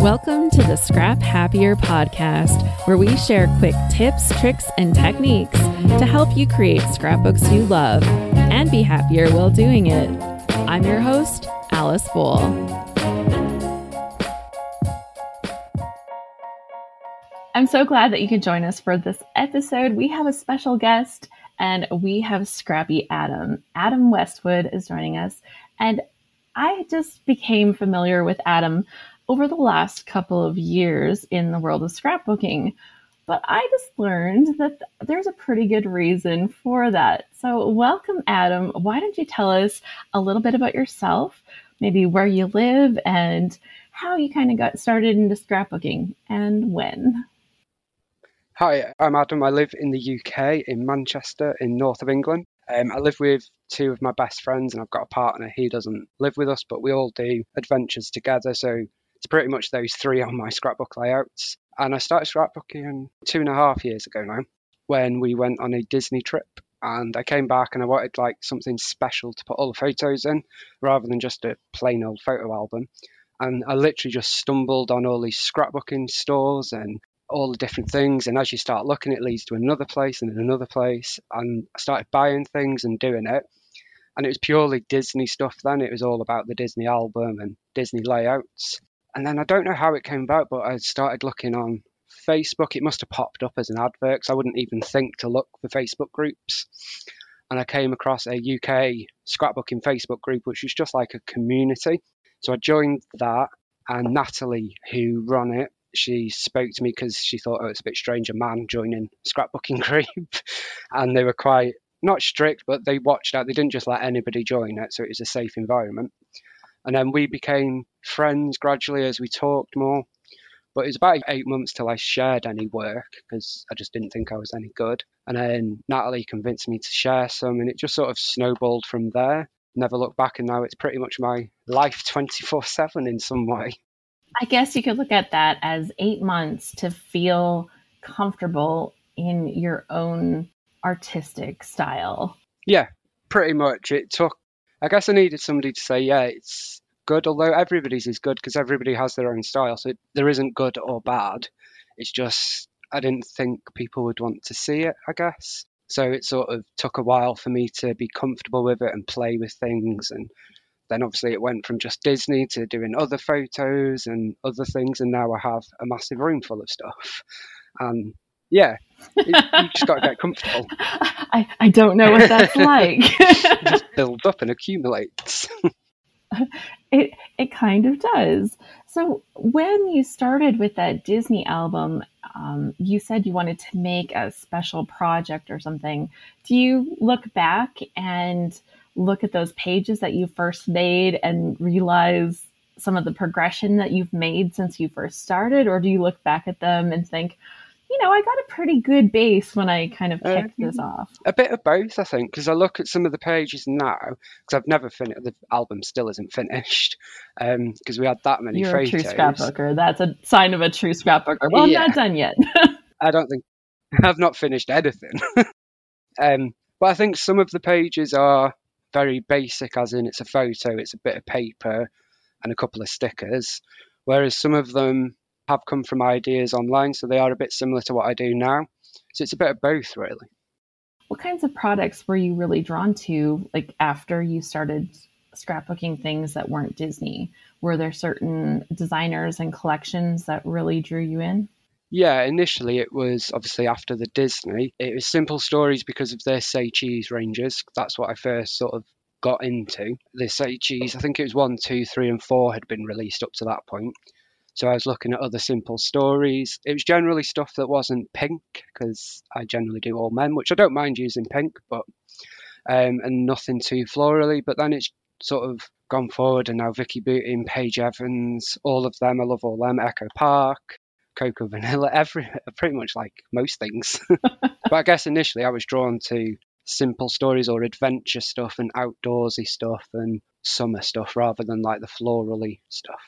Welcome to the Scrap Happier podcast, where we share quick tips, tricks, and techniques to help you create scrapbooks you love and be happier while doing it. I'm your host, Alice Bowl. I'm so glad that you could join us for this episode. We have a special guest and we have Scrappy Adam. Adam Westwood is joining us. And I just became familiar with Adam over the last couple of years in the world of scrapbooking. But I just learned that there's a pretty good reason for that. So, welcome, Adam. Why don't you tell us a little bit about yourself, maybe where you live, and how you kind of got started into scrapbooking and when? Hi, I'm Adam. I live in the UK, in Manchester, in north of England. Um, I live with two of my best friends, and I've got a partner. He doesn't live with us, but we all do adventures together. So it's pretty much those three on my scrapbook layouts. And I started scrapbooking two and a half years ago now when we went on a Disney trip. And I came back and I wanted like something special to put all the photos in rather than just a plain old photo album. And I literally just stumbled on all these scrapbooking stores and all the different things. And as you start looking, it leads to another place and another place. And I started buying things and doing it. And it was purely Disney stuff then. It was all about the Disney album and Disney layouts. And then I don't know how it came about, but I started looking on Facebook. It must have popped up as an advert because I wouldn't even think to look for Facebook groups. And I came across a UK scrapbooking Facebook group, which was just like a community. So I joined that, and Natalie, who run it, she spoke to me because she thought, oh, it's a bit strange, a man joining scrapbooking group. and they were quite, not strict, but they watched out. They didn't just let anybody join it, so it was a safe environment. And then we became friends gradually as we talked more. But it was about eight months till I shared any work because I just didn't think I was any good. And then Natalie convinced me to share some, and it just sort of snowballed from there. Never looked back, and now it's pretty much my life 24 7 in some way. I guess you could look at that as eight months to feel comfortable in your own artistic style. Yeah, pretty much. It took I guess I needed somebody to say, yeah, it's good, although everybody's is good because everybody has their own style. So there isn't good or bad. It's just, I didn't think people would want to see it, I guess. So it sort of took a while for me to be comfortable with it and play with things. And then obviously it went from just Disney to doing other photos and other things. And now I have a massive room full of stuff. And yeah, you just got to get comfortable. I, I don't know what that's like. just builds up and accumulates. it it kind of does. So when you started with that Disney album, um, you said you wanted to make a special project or something. Do you look back and look at those pages that you first made and realize some of the progression that you've made since you first started, or do you look back at them and think, you know, I got a pretty good base when I kind of kicked uh, this off. A bit of both, I think, because I look at some of the pages now, because I've never finished, the album still isn't finished, because um, we had that many You're photos. a true scrapbooker. That's a sign of a true scrapbooker. Well, yeah. I'm not done yet. I don't think, I've not finished anything. um, but I think some of the pages are very basic, as in it's a photo, it's a bit of paper, and a couple of stickers, whereas some of them have come from ideas online, so they are a bit similar to what I do now. So it's a bit of both, really. What kinds of products were you really drawn to, like after you started scrapbooking things that weren't Disney? Were there certain designers and collections that really drew you in? Yeah, initially it was obviously after the Disney. It was Simple Stories because of their Say Cheese ranges. That's what I first sort of got into. The Say Cheese, I think it was one, two, three, and four had been released up to that point. So I was looking at other simple stories. It was generally stuff that wasn't pink because I generally do all men, which I don't mind using pink, but um, and nothing too florally. But then it's sort of gone forward, and now Vicky Boutin, Paige Evans, all of them. I love all them. Echo Park, Cocoa Vanilla, every pretty much like most things. but I guess initially I was drawn to simple stories or adventure stuff and outdoorsy stuff and summer stuff rather than like the florally stuff.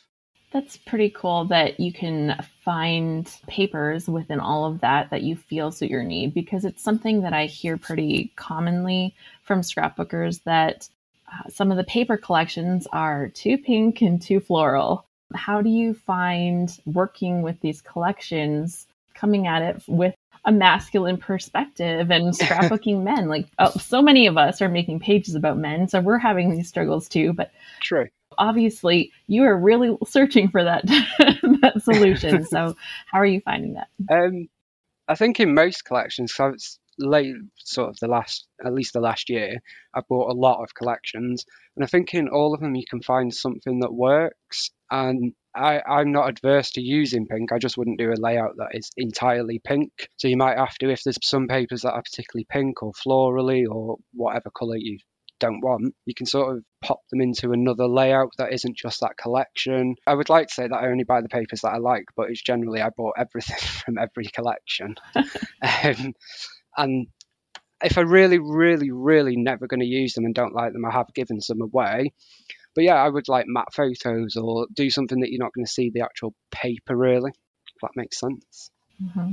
That's pretty cool that you can find papers within all of that that you feel suit your need because it's something that I hear pretty commonly from scrapbookers that uh, some of the paper collections are too pink and too floral. How do you find working with these collections, coming at it with a masculine perspective and scrapbooking men? Like oh, so many of us are making pages about men, so we're having these struggles too. But true. Obviously, you are really searching for that that solution. So, how are you finding that? Um, I think in most collections, so it's late sort of the last at least the last year i bought a lot of collections and i think in all of them you can find something that works and I, i'm not adverse to using pink i just wouldn't do a layout that is entirely pink so you might have to if there's some papers that are particularly pink or florally or whatever color you don't want, you can sort of pop them into another layout that isn't just that collection. I would like to say that I only buy the papers that I like, but it's generally I bought everything from every collection. um, and if I really, really, really never going to use them and don't like them, I have given some away. But yeah, I would like matte photos or do something that you're not going to see the actual paper really. If that makes sense. Mm-hmm.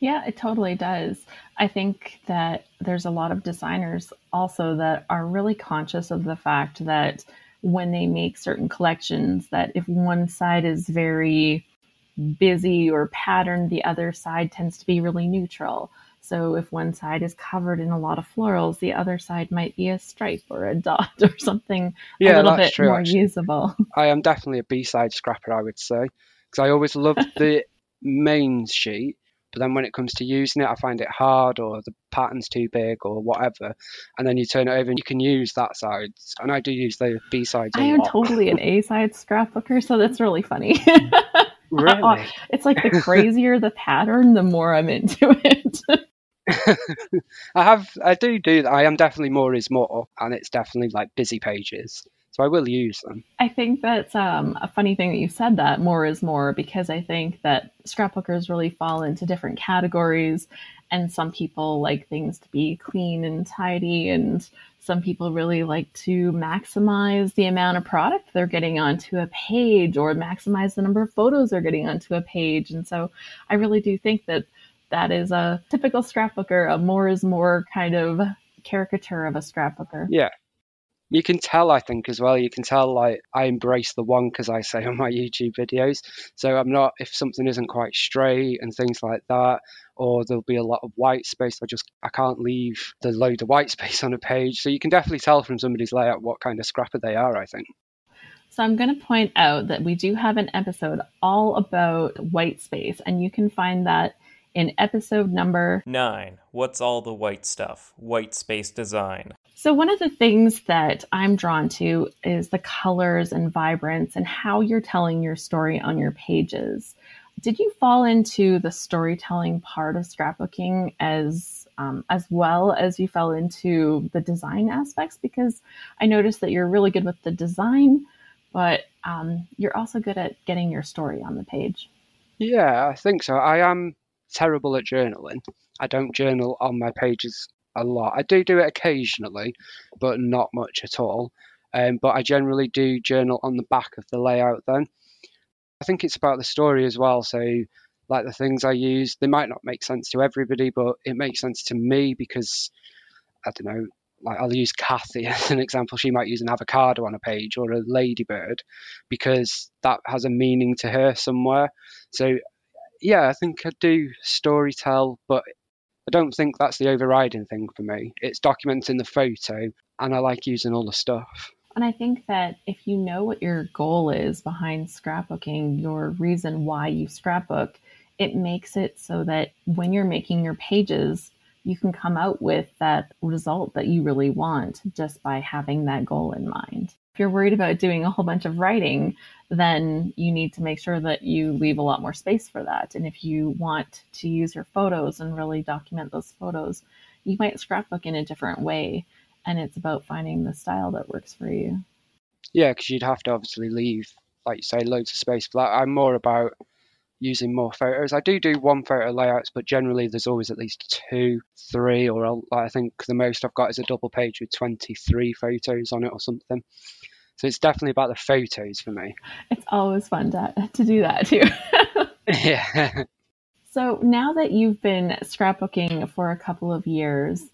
Yeah, it totally does. I think that there's a lot of designers also that are really conscious of the fact that when they make certain collections that if one side is very busy or patterned, the other side tends to be really neutral. So if one side is covered in a lot of florals, the other side might be a stripe or a dot or something yeah, a little bit true, more actually. usable. I am definitely a B-side scrapper, I would say, because I always loved the main sheet, but then when it comes to using it, I find it hard or the pattern's too big or whatever. And then you turn it over and you can use that side. And I do use the B sides. I am totally an A side scrapbooker, so that's really funny. really? it's like the crazier the pattern, the more I'm into it. I have, I do do that. I am definitely more is more, and it's definitely like busy pages. So I will use them. I think that's um, a funny thing that you said that more is more because I think that scrapbookers really fall into different categories, and some people like things to be clean and tidy, and some people really like to maximize the amount of product they're getting onto a page or maximize the number of photos they're getting onto a page. And so I really do think that that is a typical scrapbooker, a more is more kind of caricature of a scrapbooker. Yeah. You can tell, I think, as well. You can tell, like, I embrace the wonk, as I say on my YouTube videos. So I'm not, if something isn't quite straight and things like that, or there'll be a lot of white space, I just, I can't leave the load of white space on a page. So you can definitely tell from somebody's layout what kind of scrapper they are, I think. So I'm going to point out that we do have an episode all about white space, and you can find that in episode number nine. What's all the white stuff? White space design. So, one of the things that I'm drawn to is the colors and vibrance and how you're telling your story on your pages. Did you fall into the storytelling part of scrapbooking as um, as well as you fell into the design aspects? Because I noticed that you're really good with the design, but um, you're also good at getting your story on the page. Yeah, I think so. I am terrible at journaling. I don't journal on my pages a lot. I do do it occasionally, but not much at all. Um, but I generally do journal on the back of the layout then. I think it's about the story as well. So, like the things I use, they might not make sense to everybody, but it makes sense to me because I don't know. Like I'll use Kathy as an example. She might use an avocado on a page or a ladybird because that has a meaning to her somewhere. So yeah, I think I do story tell, but I don't think that's the overriding thing for me. It's documenting the photo, and I like using all the stuff. And I think that if you know what your goal is behind scrapbooking, your reason why you scrapbook, it makes it so that when you're making your pages, you can come out with that result that you really want just by having that goal in mind you're worried about doing a whole bunch of writing, then you need to make sure that you leave a lot more space for that. And if you want to use your photos and really document those photos, you might scrapbook in a different way. And it's about finding the style that works for you. Yeah, because you'd have to obviously leave, like you say, loads of space for that. I'm more about using more photos. I do do one photo layouts, but generally there's always at least two, three, or I'll, I think the most I've got is a double page with 23 photos on it or something. So it's definitely about the photos for me. It's always fun to, to do that too. yeah. So now that you've been scrapbooking for a couple of years,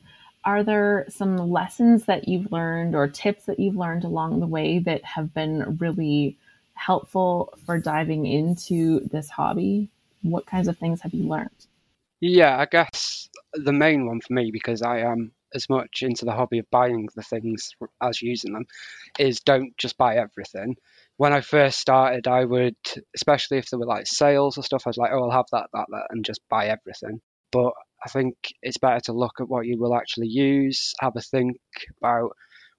are there some lessons that you've learned or tips that you've learned along the way that have been really helpful for diving into this hobby? What kinds of things have you learned? Yeah, I guess the main one for me, because I am as much into the hobby of buying the things as using them, is don't just buy everything. When I first started, I would, especially if there were like sales or stuff, I was like, oh, I'll have that, that, that, and just buy everything. But I think it's better to look at what you will actually use, have a think about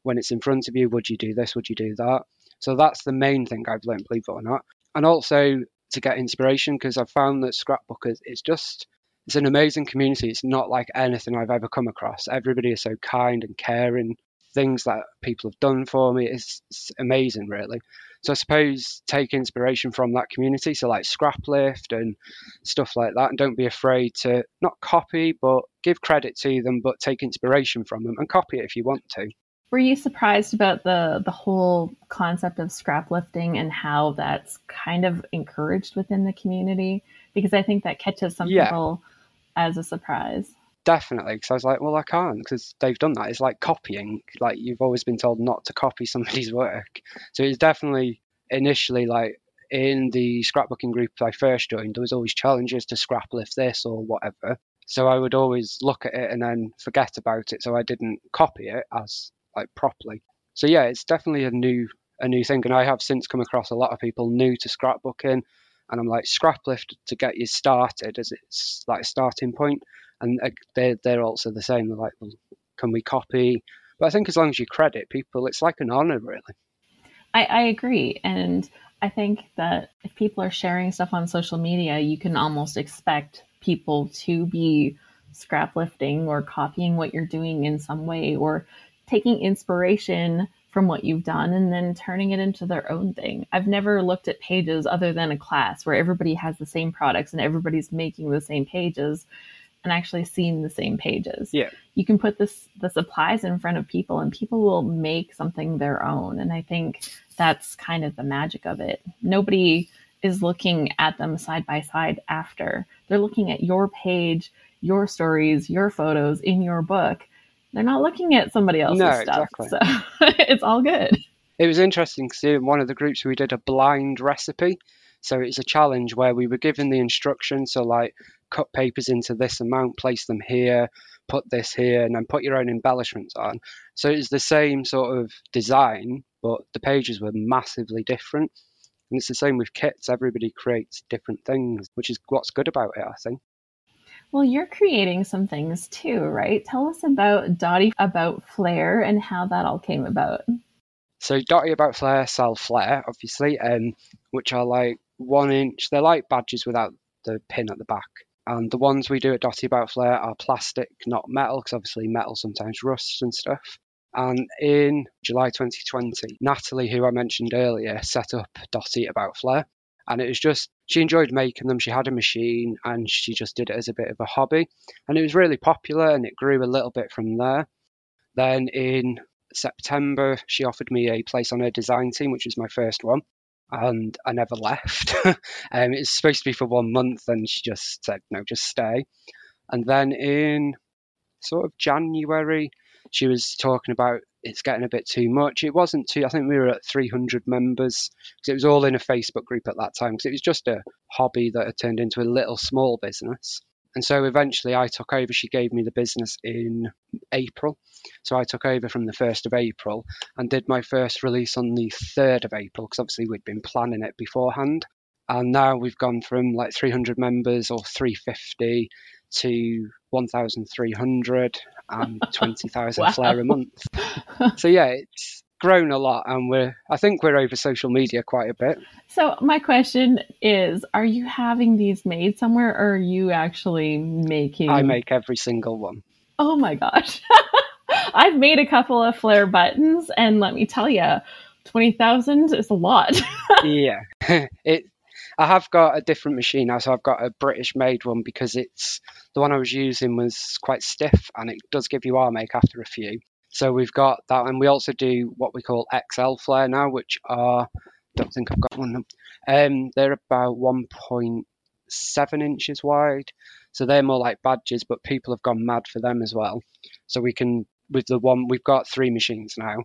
when it's in front of you, would you do this, would you do that? So that's the main thing I've learned, believe it or not. And also to get inspiration, because I've found that scrapbookers, it's just, it's an amazing community. It's not like anything I've ever come across. Everybody is so kind and caring. Things that people have done for me, it's, it's amazing, really. So I suppose take inspiration from that community. So like Scraplift and stuff like that. And don't be afraid to not copy, but give credit to them, but take inspiration from them and copy it if you want to. Were you surprised about the the whole concept of scraplifting and how that's kind of encouraged within the community? Because I think that catches some yeah. people as a surprise. Definitely, because I was like, well, I can't because they've done that. It's like copying. Like you've always been told not to copy somebody's work. So it's definitely initially like in the scrapbooking group I first joined, there was always challenges to scraplift this or whatever. So I would always look at it and then forget about it. So I didn't copy it as like properly. So yeah, it's definitely a new a new thing, and I have since come across a lot of people new to scrapbooking, and I'm like scraplift to get you started as it's like a starting point, and they they're also the same. They're like, well, can we copy? But I think as long as you credit people, it's like an honor, really. I, I agree, and I think that if people are sharing stuff on social media, you can almost expect people to be scraplifting or copying what you're doing in some way or taking inspiration from what you've done and then turning it into their own thing. I've never looked at pages other than a class where everybody has the same products and everybody's making the same pages and actually seeing the same pages. Yeah. You can put this the supplies in front of people and people will make something their own. And I think that's kind of the magic of it. Nobody is looking at them side by side after. They're looking at your page, your stories, your photos in your book they're not looking at somebody else's no, stuff. Exactly. So it's all good. It was interesting because in one of the groups we did a blind recipe. So it's a challenge where we were given the instructions. So like cut papers into this amount, place them here, put this here, and then put your own embellishments on. So it's the same sort of design, but the pages were massively different. And it's the same with kits. Everybody creates different things, which is what's good about it, I think. Well, you're creating some things too, right? Tell us about Dotty About Flair and how that all came about. So Dotty About Flair sell Flair, obviously, um, which are like one inch. They're like badges without the pin at the back. And the ones we do at Dotty About Flair are plastic, not metal, because obviously metal sometimes rusts and stuff. And in July 2020, Natalie, who I mentioned earlier, set up Dotty About Flair and it was just she enjoyed making them she had a machine and she just did it as a bit of a hobby. And it was really popular and it grew a little bit from there. Then in september she offered me a place on her design team which was my first one and i never left. Um, it was supposed to be for one month and she just said no just stay. And then in sort of january she was talking about it's getting a bit too much. It wasn't too. I think we were at 300 members because it was all in a Facebook group at that time because it was just a hobby that had turned into a little small business. And so eventually I took over. She gave me the business in April. So I took over from the 1st of April and did my first release on the 3rd of April because obviously we'd been planning it beforehand. And now we've gone from like 300 members or 350 to 1,300 and 20,000 wow. flair a month. So yeah, it's grown a lot and we're I think we're over social media quite a bit. So my question is are you having these made somewhere or are you actually making I make every single one. Oh my gosh. I've made a couple of flair buttons and let me tell you 20,000 is a lot. yeah. It I have got a different machine now, so I've got a British made one because it's the one I was using was quite stiff and it does give you arm ache after a few. So we've got that, and we also do what we call XL flair now, which are I don't think I've got one. Of them. Um, they're about 1.7 inches wide, so they're more like badges, but people have gone mad for them as well. So we can with the one we've got three machines now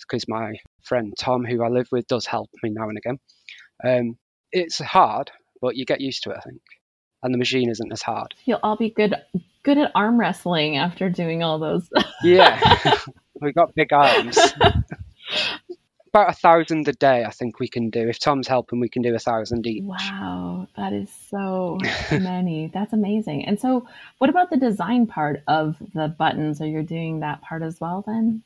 because my friend Tom, who I live with, does help me now and again. Um, it's hard, but you get used to it, I think. And the machine isn't as hard. You'll all be good good at arm wrestling after doing all those. Yeah, we've got big arms. About a thousand a day, I think we can do. If Tom's helping, we can do a thousand each. wow, that is so many. That's amazing. And so, what about the design part of the buttons? Are you doing that part as well then?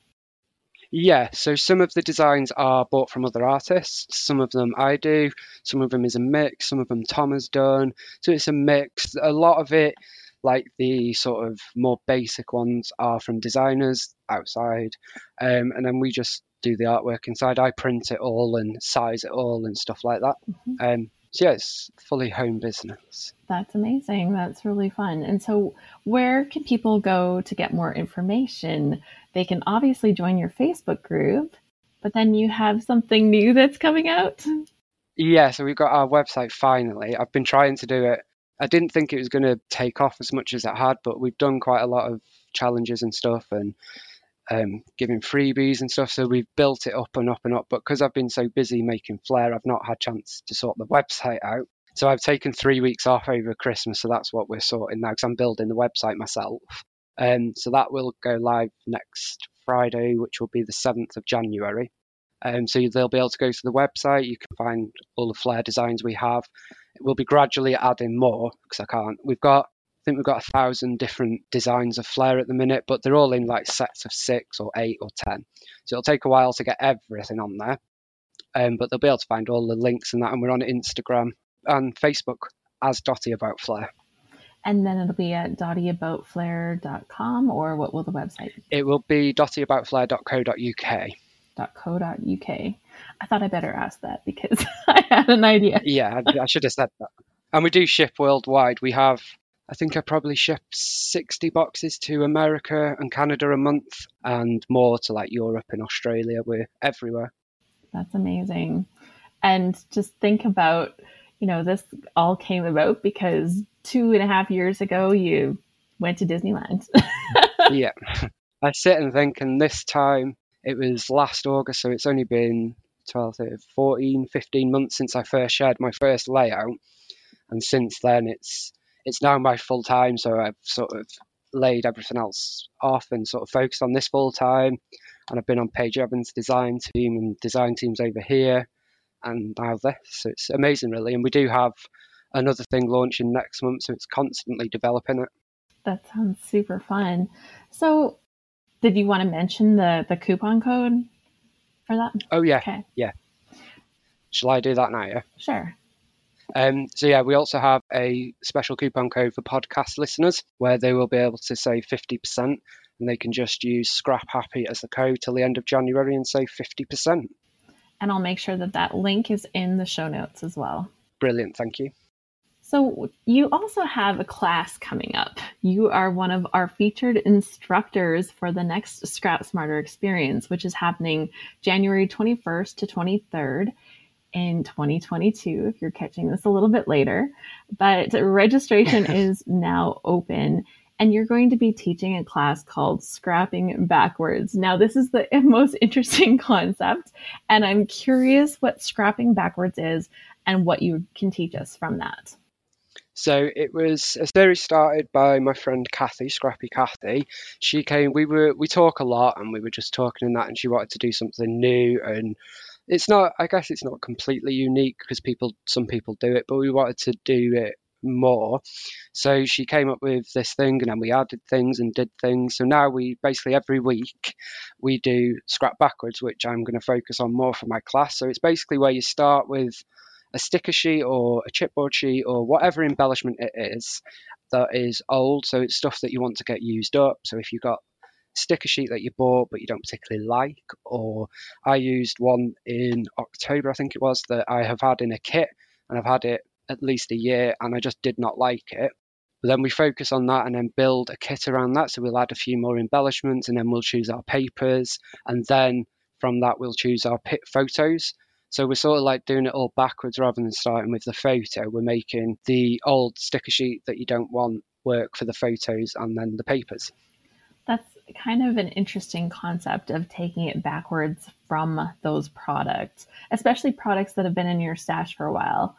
Yeah, so some of the designs are bought from other artists. Some of them I do. Some of them is a mix. Some of them Tom has done. So it's a mix. A lot of it, like the sort of more basic ones, are from designers outside. Um, and then we just do the artwork inside. I print it all and size it all and stuff like that. Um, so yeah, it's fully home business. That's amazing. That's really fun. And so, where can people go to get more information? They can obviously join your Facebook group, but then you have something new that's coming out. Yeah, so we've got our website finally. I've been trying to do it. I didn't think it was going to take off as much as it had, but we've done quite a lot of challenges and stuff and um, giving freebies and stuff. So we've built it up and up and up. But because I've been so busy making Flair, I've not had chance to sort the website out. So I've taken three weeks off over Christmas. So that's what we're sorting now because I'm building the website myself. Um, so that will go live next Friday, which will be the 7th of January. Um, so they'll be able to go to the website. You can find all the Flair designs we have. We'll be gradually adding more because I can't. We've got, think we've got a thousand different designs of Flair at the minute, but they're all in like sets of six or eight or ten. So it'll take a while to get everything on there. Um, but they'll be able to find all the links and that. And we're on Instagram and Facebook as Dotty About Flair. And then it'll be at dottyaboutflair.com or what will the website be? It will be dottyaboutflair.co.uk. .co.uk. I thought I better ask that because I had an idea. Yeah, I, I should have said that. And we do ship worldwide. We have, I think I probably ship 60 boxes to America and Canada a month and more to like Europe and Australia. We're everywhere. That's amazing. And just think about, you know, this all came about because two and a half years ago you went to Disneyland. yeah. I sit and think, and this time it was last August, so it's only been 12, 13, 14, 15 months since I first shared my first layout. And since then, it's it's now my full time, so I've sort of laid everything else off and sort of focused on this full time. And I've been on Paige Evans' design team and design teams over here, and now this. So it's amazing, really. And we do have another thing launching next month, so it's constantly developing it. that sounds super fun. So, did you want to mention the the coupon code for that? Oh yeah, Okay, yeah. shall I do that now? Yeah. sure. Um, so yeah, we also have a special coupon code for podcast listeners where they will be able to save 50% and they can just use Scrap Happy as the code till the end of January and save 50%. And I'll make sure that that link is in the show notes as well. Brilliant, thank you. So, you also have a class coming up. You are one of our featured instructors for the next Scrap Smarter experience, which is happening January 21st to 23rd in 2022, if you're catching this a little bit later. But registration is now open. And you're going to be teaching a class called Scrapping Backwards. Now, this is the most interesting concept, and I'm curious what scrapping backwards is and what you can teach us from that. So it was a series started by my friend Kathy, Scrappy Kathy. She came. We were we talk a lot, and we were just talking in that, and she wanted to do something new. And it's not. I guess it's not completely unique because people, some people do it, but we wanted to do it more. So she came up with this thing, and then we added things and did things. So now we basically every week we do scrap backwards, which I'm going to focus on more for my class. So it's basically where you start with a sticker sheet or a chipboard sheet or whatever embellishment it is that is old. So it's stuff that you want to get used up. So if you've got sticker sheet that you bought but you don't particularly like, or I used one in October, I think it was, that I have had in a kit and I've had it at least a year and I just did not like it. But then we focus on that and then build a kit around that. So we'll add a few more embellishments and then we'll choose our papers. And then from that, we'll choose our pit photos. So we're sort of like doing it all backwards rather than starting with the photo. We're making the old sticker sheet that you don't want work for the photos and then the papers. Kind of an interesting concept of taking it backwards from those products, especially products that have been in your stash for a while.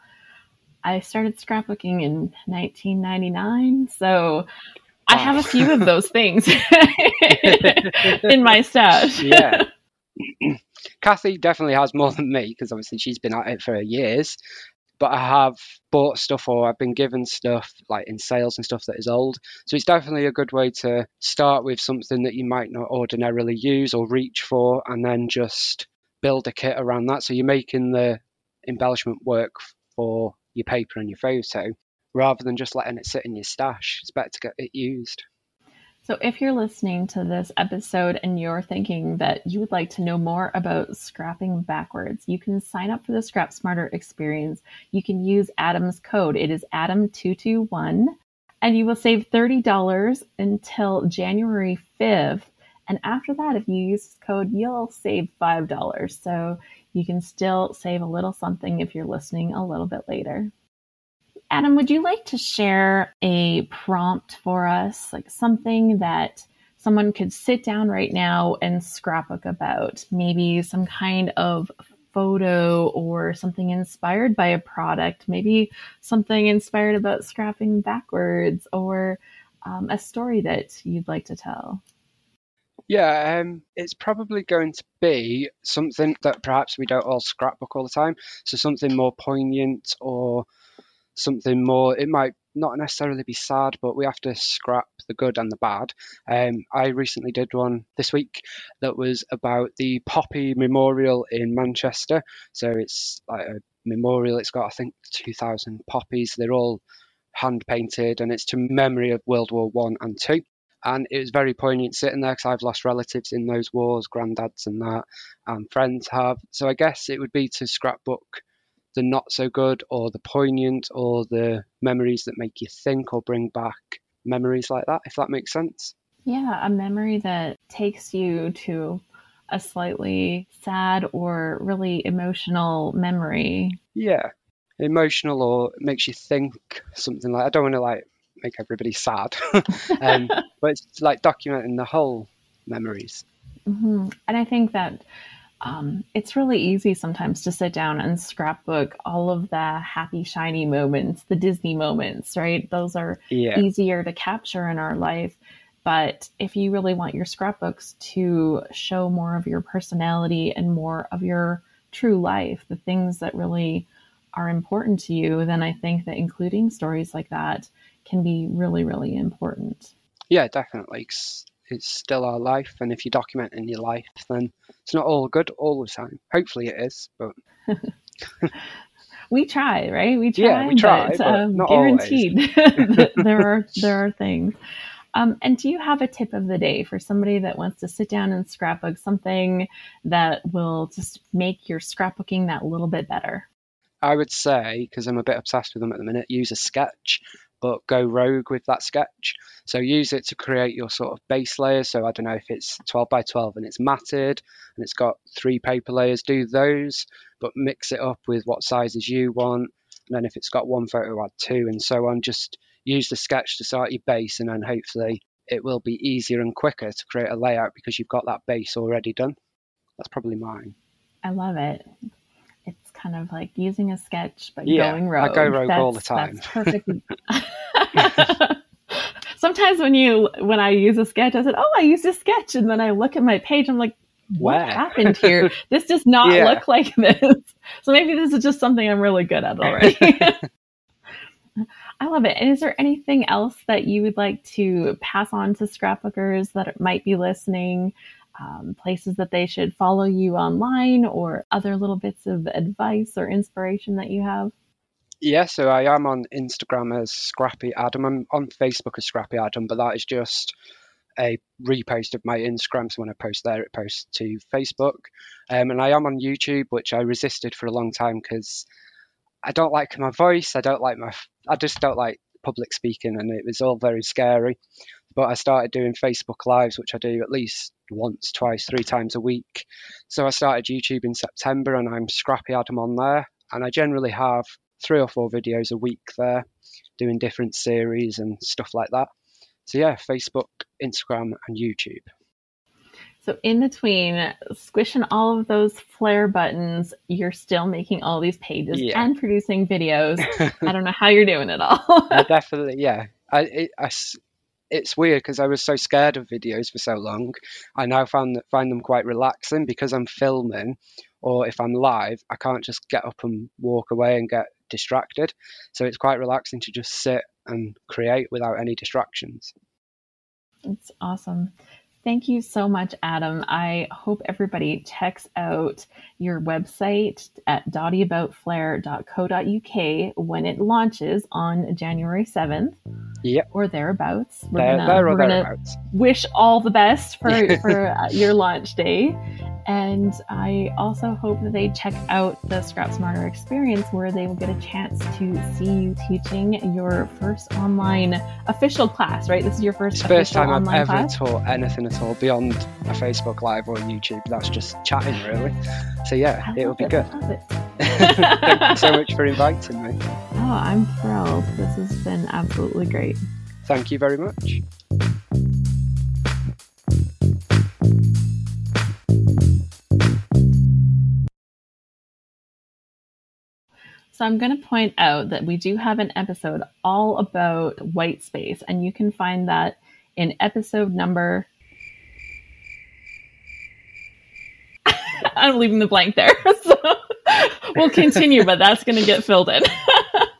I started scrapbooking in 1999, so I have a few of those things in my stash. yeah. Kathy definitely has more than me because obviously she's been at it for years. But I have bought stuff or I've been given stuff like in sales and stuff that is old. So it's definitely a good way to start with something that you might not ordinarily use or reach for and then just build a kit around that. So you're making the embellishment work for your paper and your photo rather than just letting it sit in your stash. It's better to get it used. So, if you're listening to this episode and you're thinking that you would like to know more about scrapping backwards, you can sign up for the Scrap Smarter experience. You can use Adam's code. It is Adam221, and you will save $30 until January 5th. And after that, if you use this code, you'll save $5. So, you can still save a little something if you're listening a little bit later. Adam, would you like to share a prompt for us, like something that someone could sit down right now and scrapbook about? Maybe some kind of photo or something inspired by a product, maybe something inspired about scrapping backwards, or um, a story that you'd like to tell. Yeah, um, it's probably going to be something that perhaps we don't all scrapbook all the time. So something more poignant or something more. It might not necessarily be sad, but we have to scrap the good and the bad. Um, I recently did one this week that was about the Poppy Memorial in Manchester. So it's like a memorial. It's got I think 2,000 poppies. They're all hand painted, and it's to memory of World War One and Two. And it was very poignant sitting there because I've lost relatives in those wars, granddads and that, and friends have. So I guess it would be to scrapbook the not so good or the poignant or the memories that make you think or bring back memories like that, if that makes sense. Yeah, a memory that takes you to a slightly sad or really emotional memory. Yeah, emotional or makes you think something like I don't want to like make everybody sad, um, but it's like documenting the whole memories. Mm-hmm. And I think that um, it's really easy sometimes to sit down and scrapbook all of the happy, shiny moments, the Disney moments, right? Those are yeah. easier to capture in our life. But if you really want your scrapbooks to show more of your personality and more of your true life, the things that really are important to you, then I think that including stories like that can be really, really important. Yeah, definitely it's still our life, and if you document in your life, then it's not all good all the time. Hopefully, it is, but we try, right? We try, yeah, we try, but, but um, guaranteed there are there are things. Um, and do you have a tip of the day for somebody that wants to sit down and scrapbook something that will just make your scrapbooking that little bit better? I would say, because I'm a bit obsessed with them at the minute, use a sketch but go rogue with that sketch. So use it to create your sort of base layer. So I don't know if it's 12 by 12 and it's matted and it's got three paper layers, do those, but mix it up with what sizes you want. And then if it's got one photo, add two and so on. Just use the sketch to start your base and then hopefully it will be easier and quicker to create a layout because you've got that base already done. That's probably mine. I love it kind of like using a sketch but yeah, going rogue. I go rogue that's, all the time. That's perfect. Sometimes when you when I use a sketch, I said, "Oh, I used a sketch," and then I look at my page. I'm like, "What Where? happened here? this does not yeah. look like this." So maybe this is just something I'm really good at already. I love it. And is there anything else that you would like to pass on to scrapbookers that might be listening um, places that they should follow you online or other little bits of advice or inspiration that you have? Yeah, so I am on Instagram as Scrappy Adam. I'm on Facebook as Scrappy Adam, but that is just a repost of my Instagram. So when I post there, it posts to Facebook. Um, and I am on YouTube, which I resisted for a long time because I don't like my voice. I don't like my. I just don't like public speaking, and it was all very scary. But I started doing Facebook Lives, which I do at least once, twice, three times a week. So I started YouTube in September, and I'm Scrappy Adam on there. And I generally have three or four videos a week there, doing different series and stuff like that. So yeah, Facebook, Instagram, and YouTube. So in between squishing all of those flair buttons, you're still making all these pages Yeah. and producing videos. I don't know how you're doing it all. I definitely, yeah. I, it, I it's weird because I was so scared of videos for so long. I now find that find them quite relaxing because I'm filming, or if I'm live, I can't just get up and walk away and get distracted. So it's quite relaxing to just sit and create without any distractions. It's awesome. Thank you so much, Adam. I hope everybody checks out your website at dottyaboutflair.co.uk when it launches on January 7th Yep, or thereabouts. We're there, gonna, there we're gonna wish all the best for, for uh, your launch day. And I also hope that they check out the Scrap Smarter experience where they will get a chance to see you teaching your first online official class, right? This is your first It's first time I've ever class. taught anything at all beyond a Facebook Live or YouTube. That's just chatting, really. So yeah, it'll be it, good. Love it. Thank you so much for inviting me. Oh, I'm thrilled. This has been absolutely great. Thank you very much. So I'm going to point out that we do have an episode all about white space, and you can find that in episode number. I'm leaving the blank there. So we'll continue, but that's going to get filled in.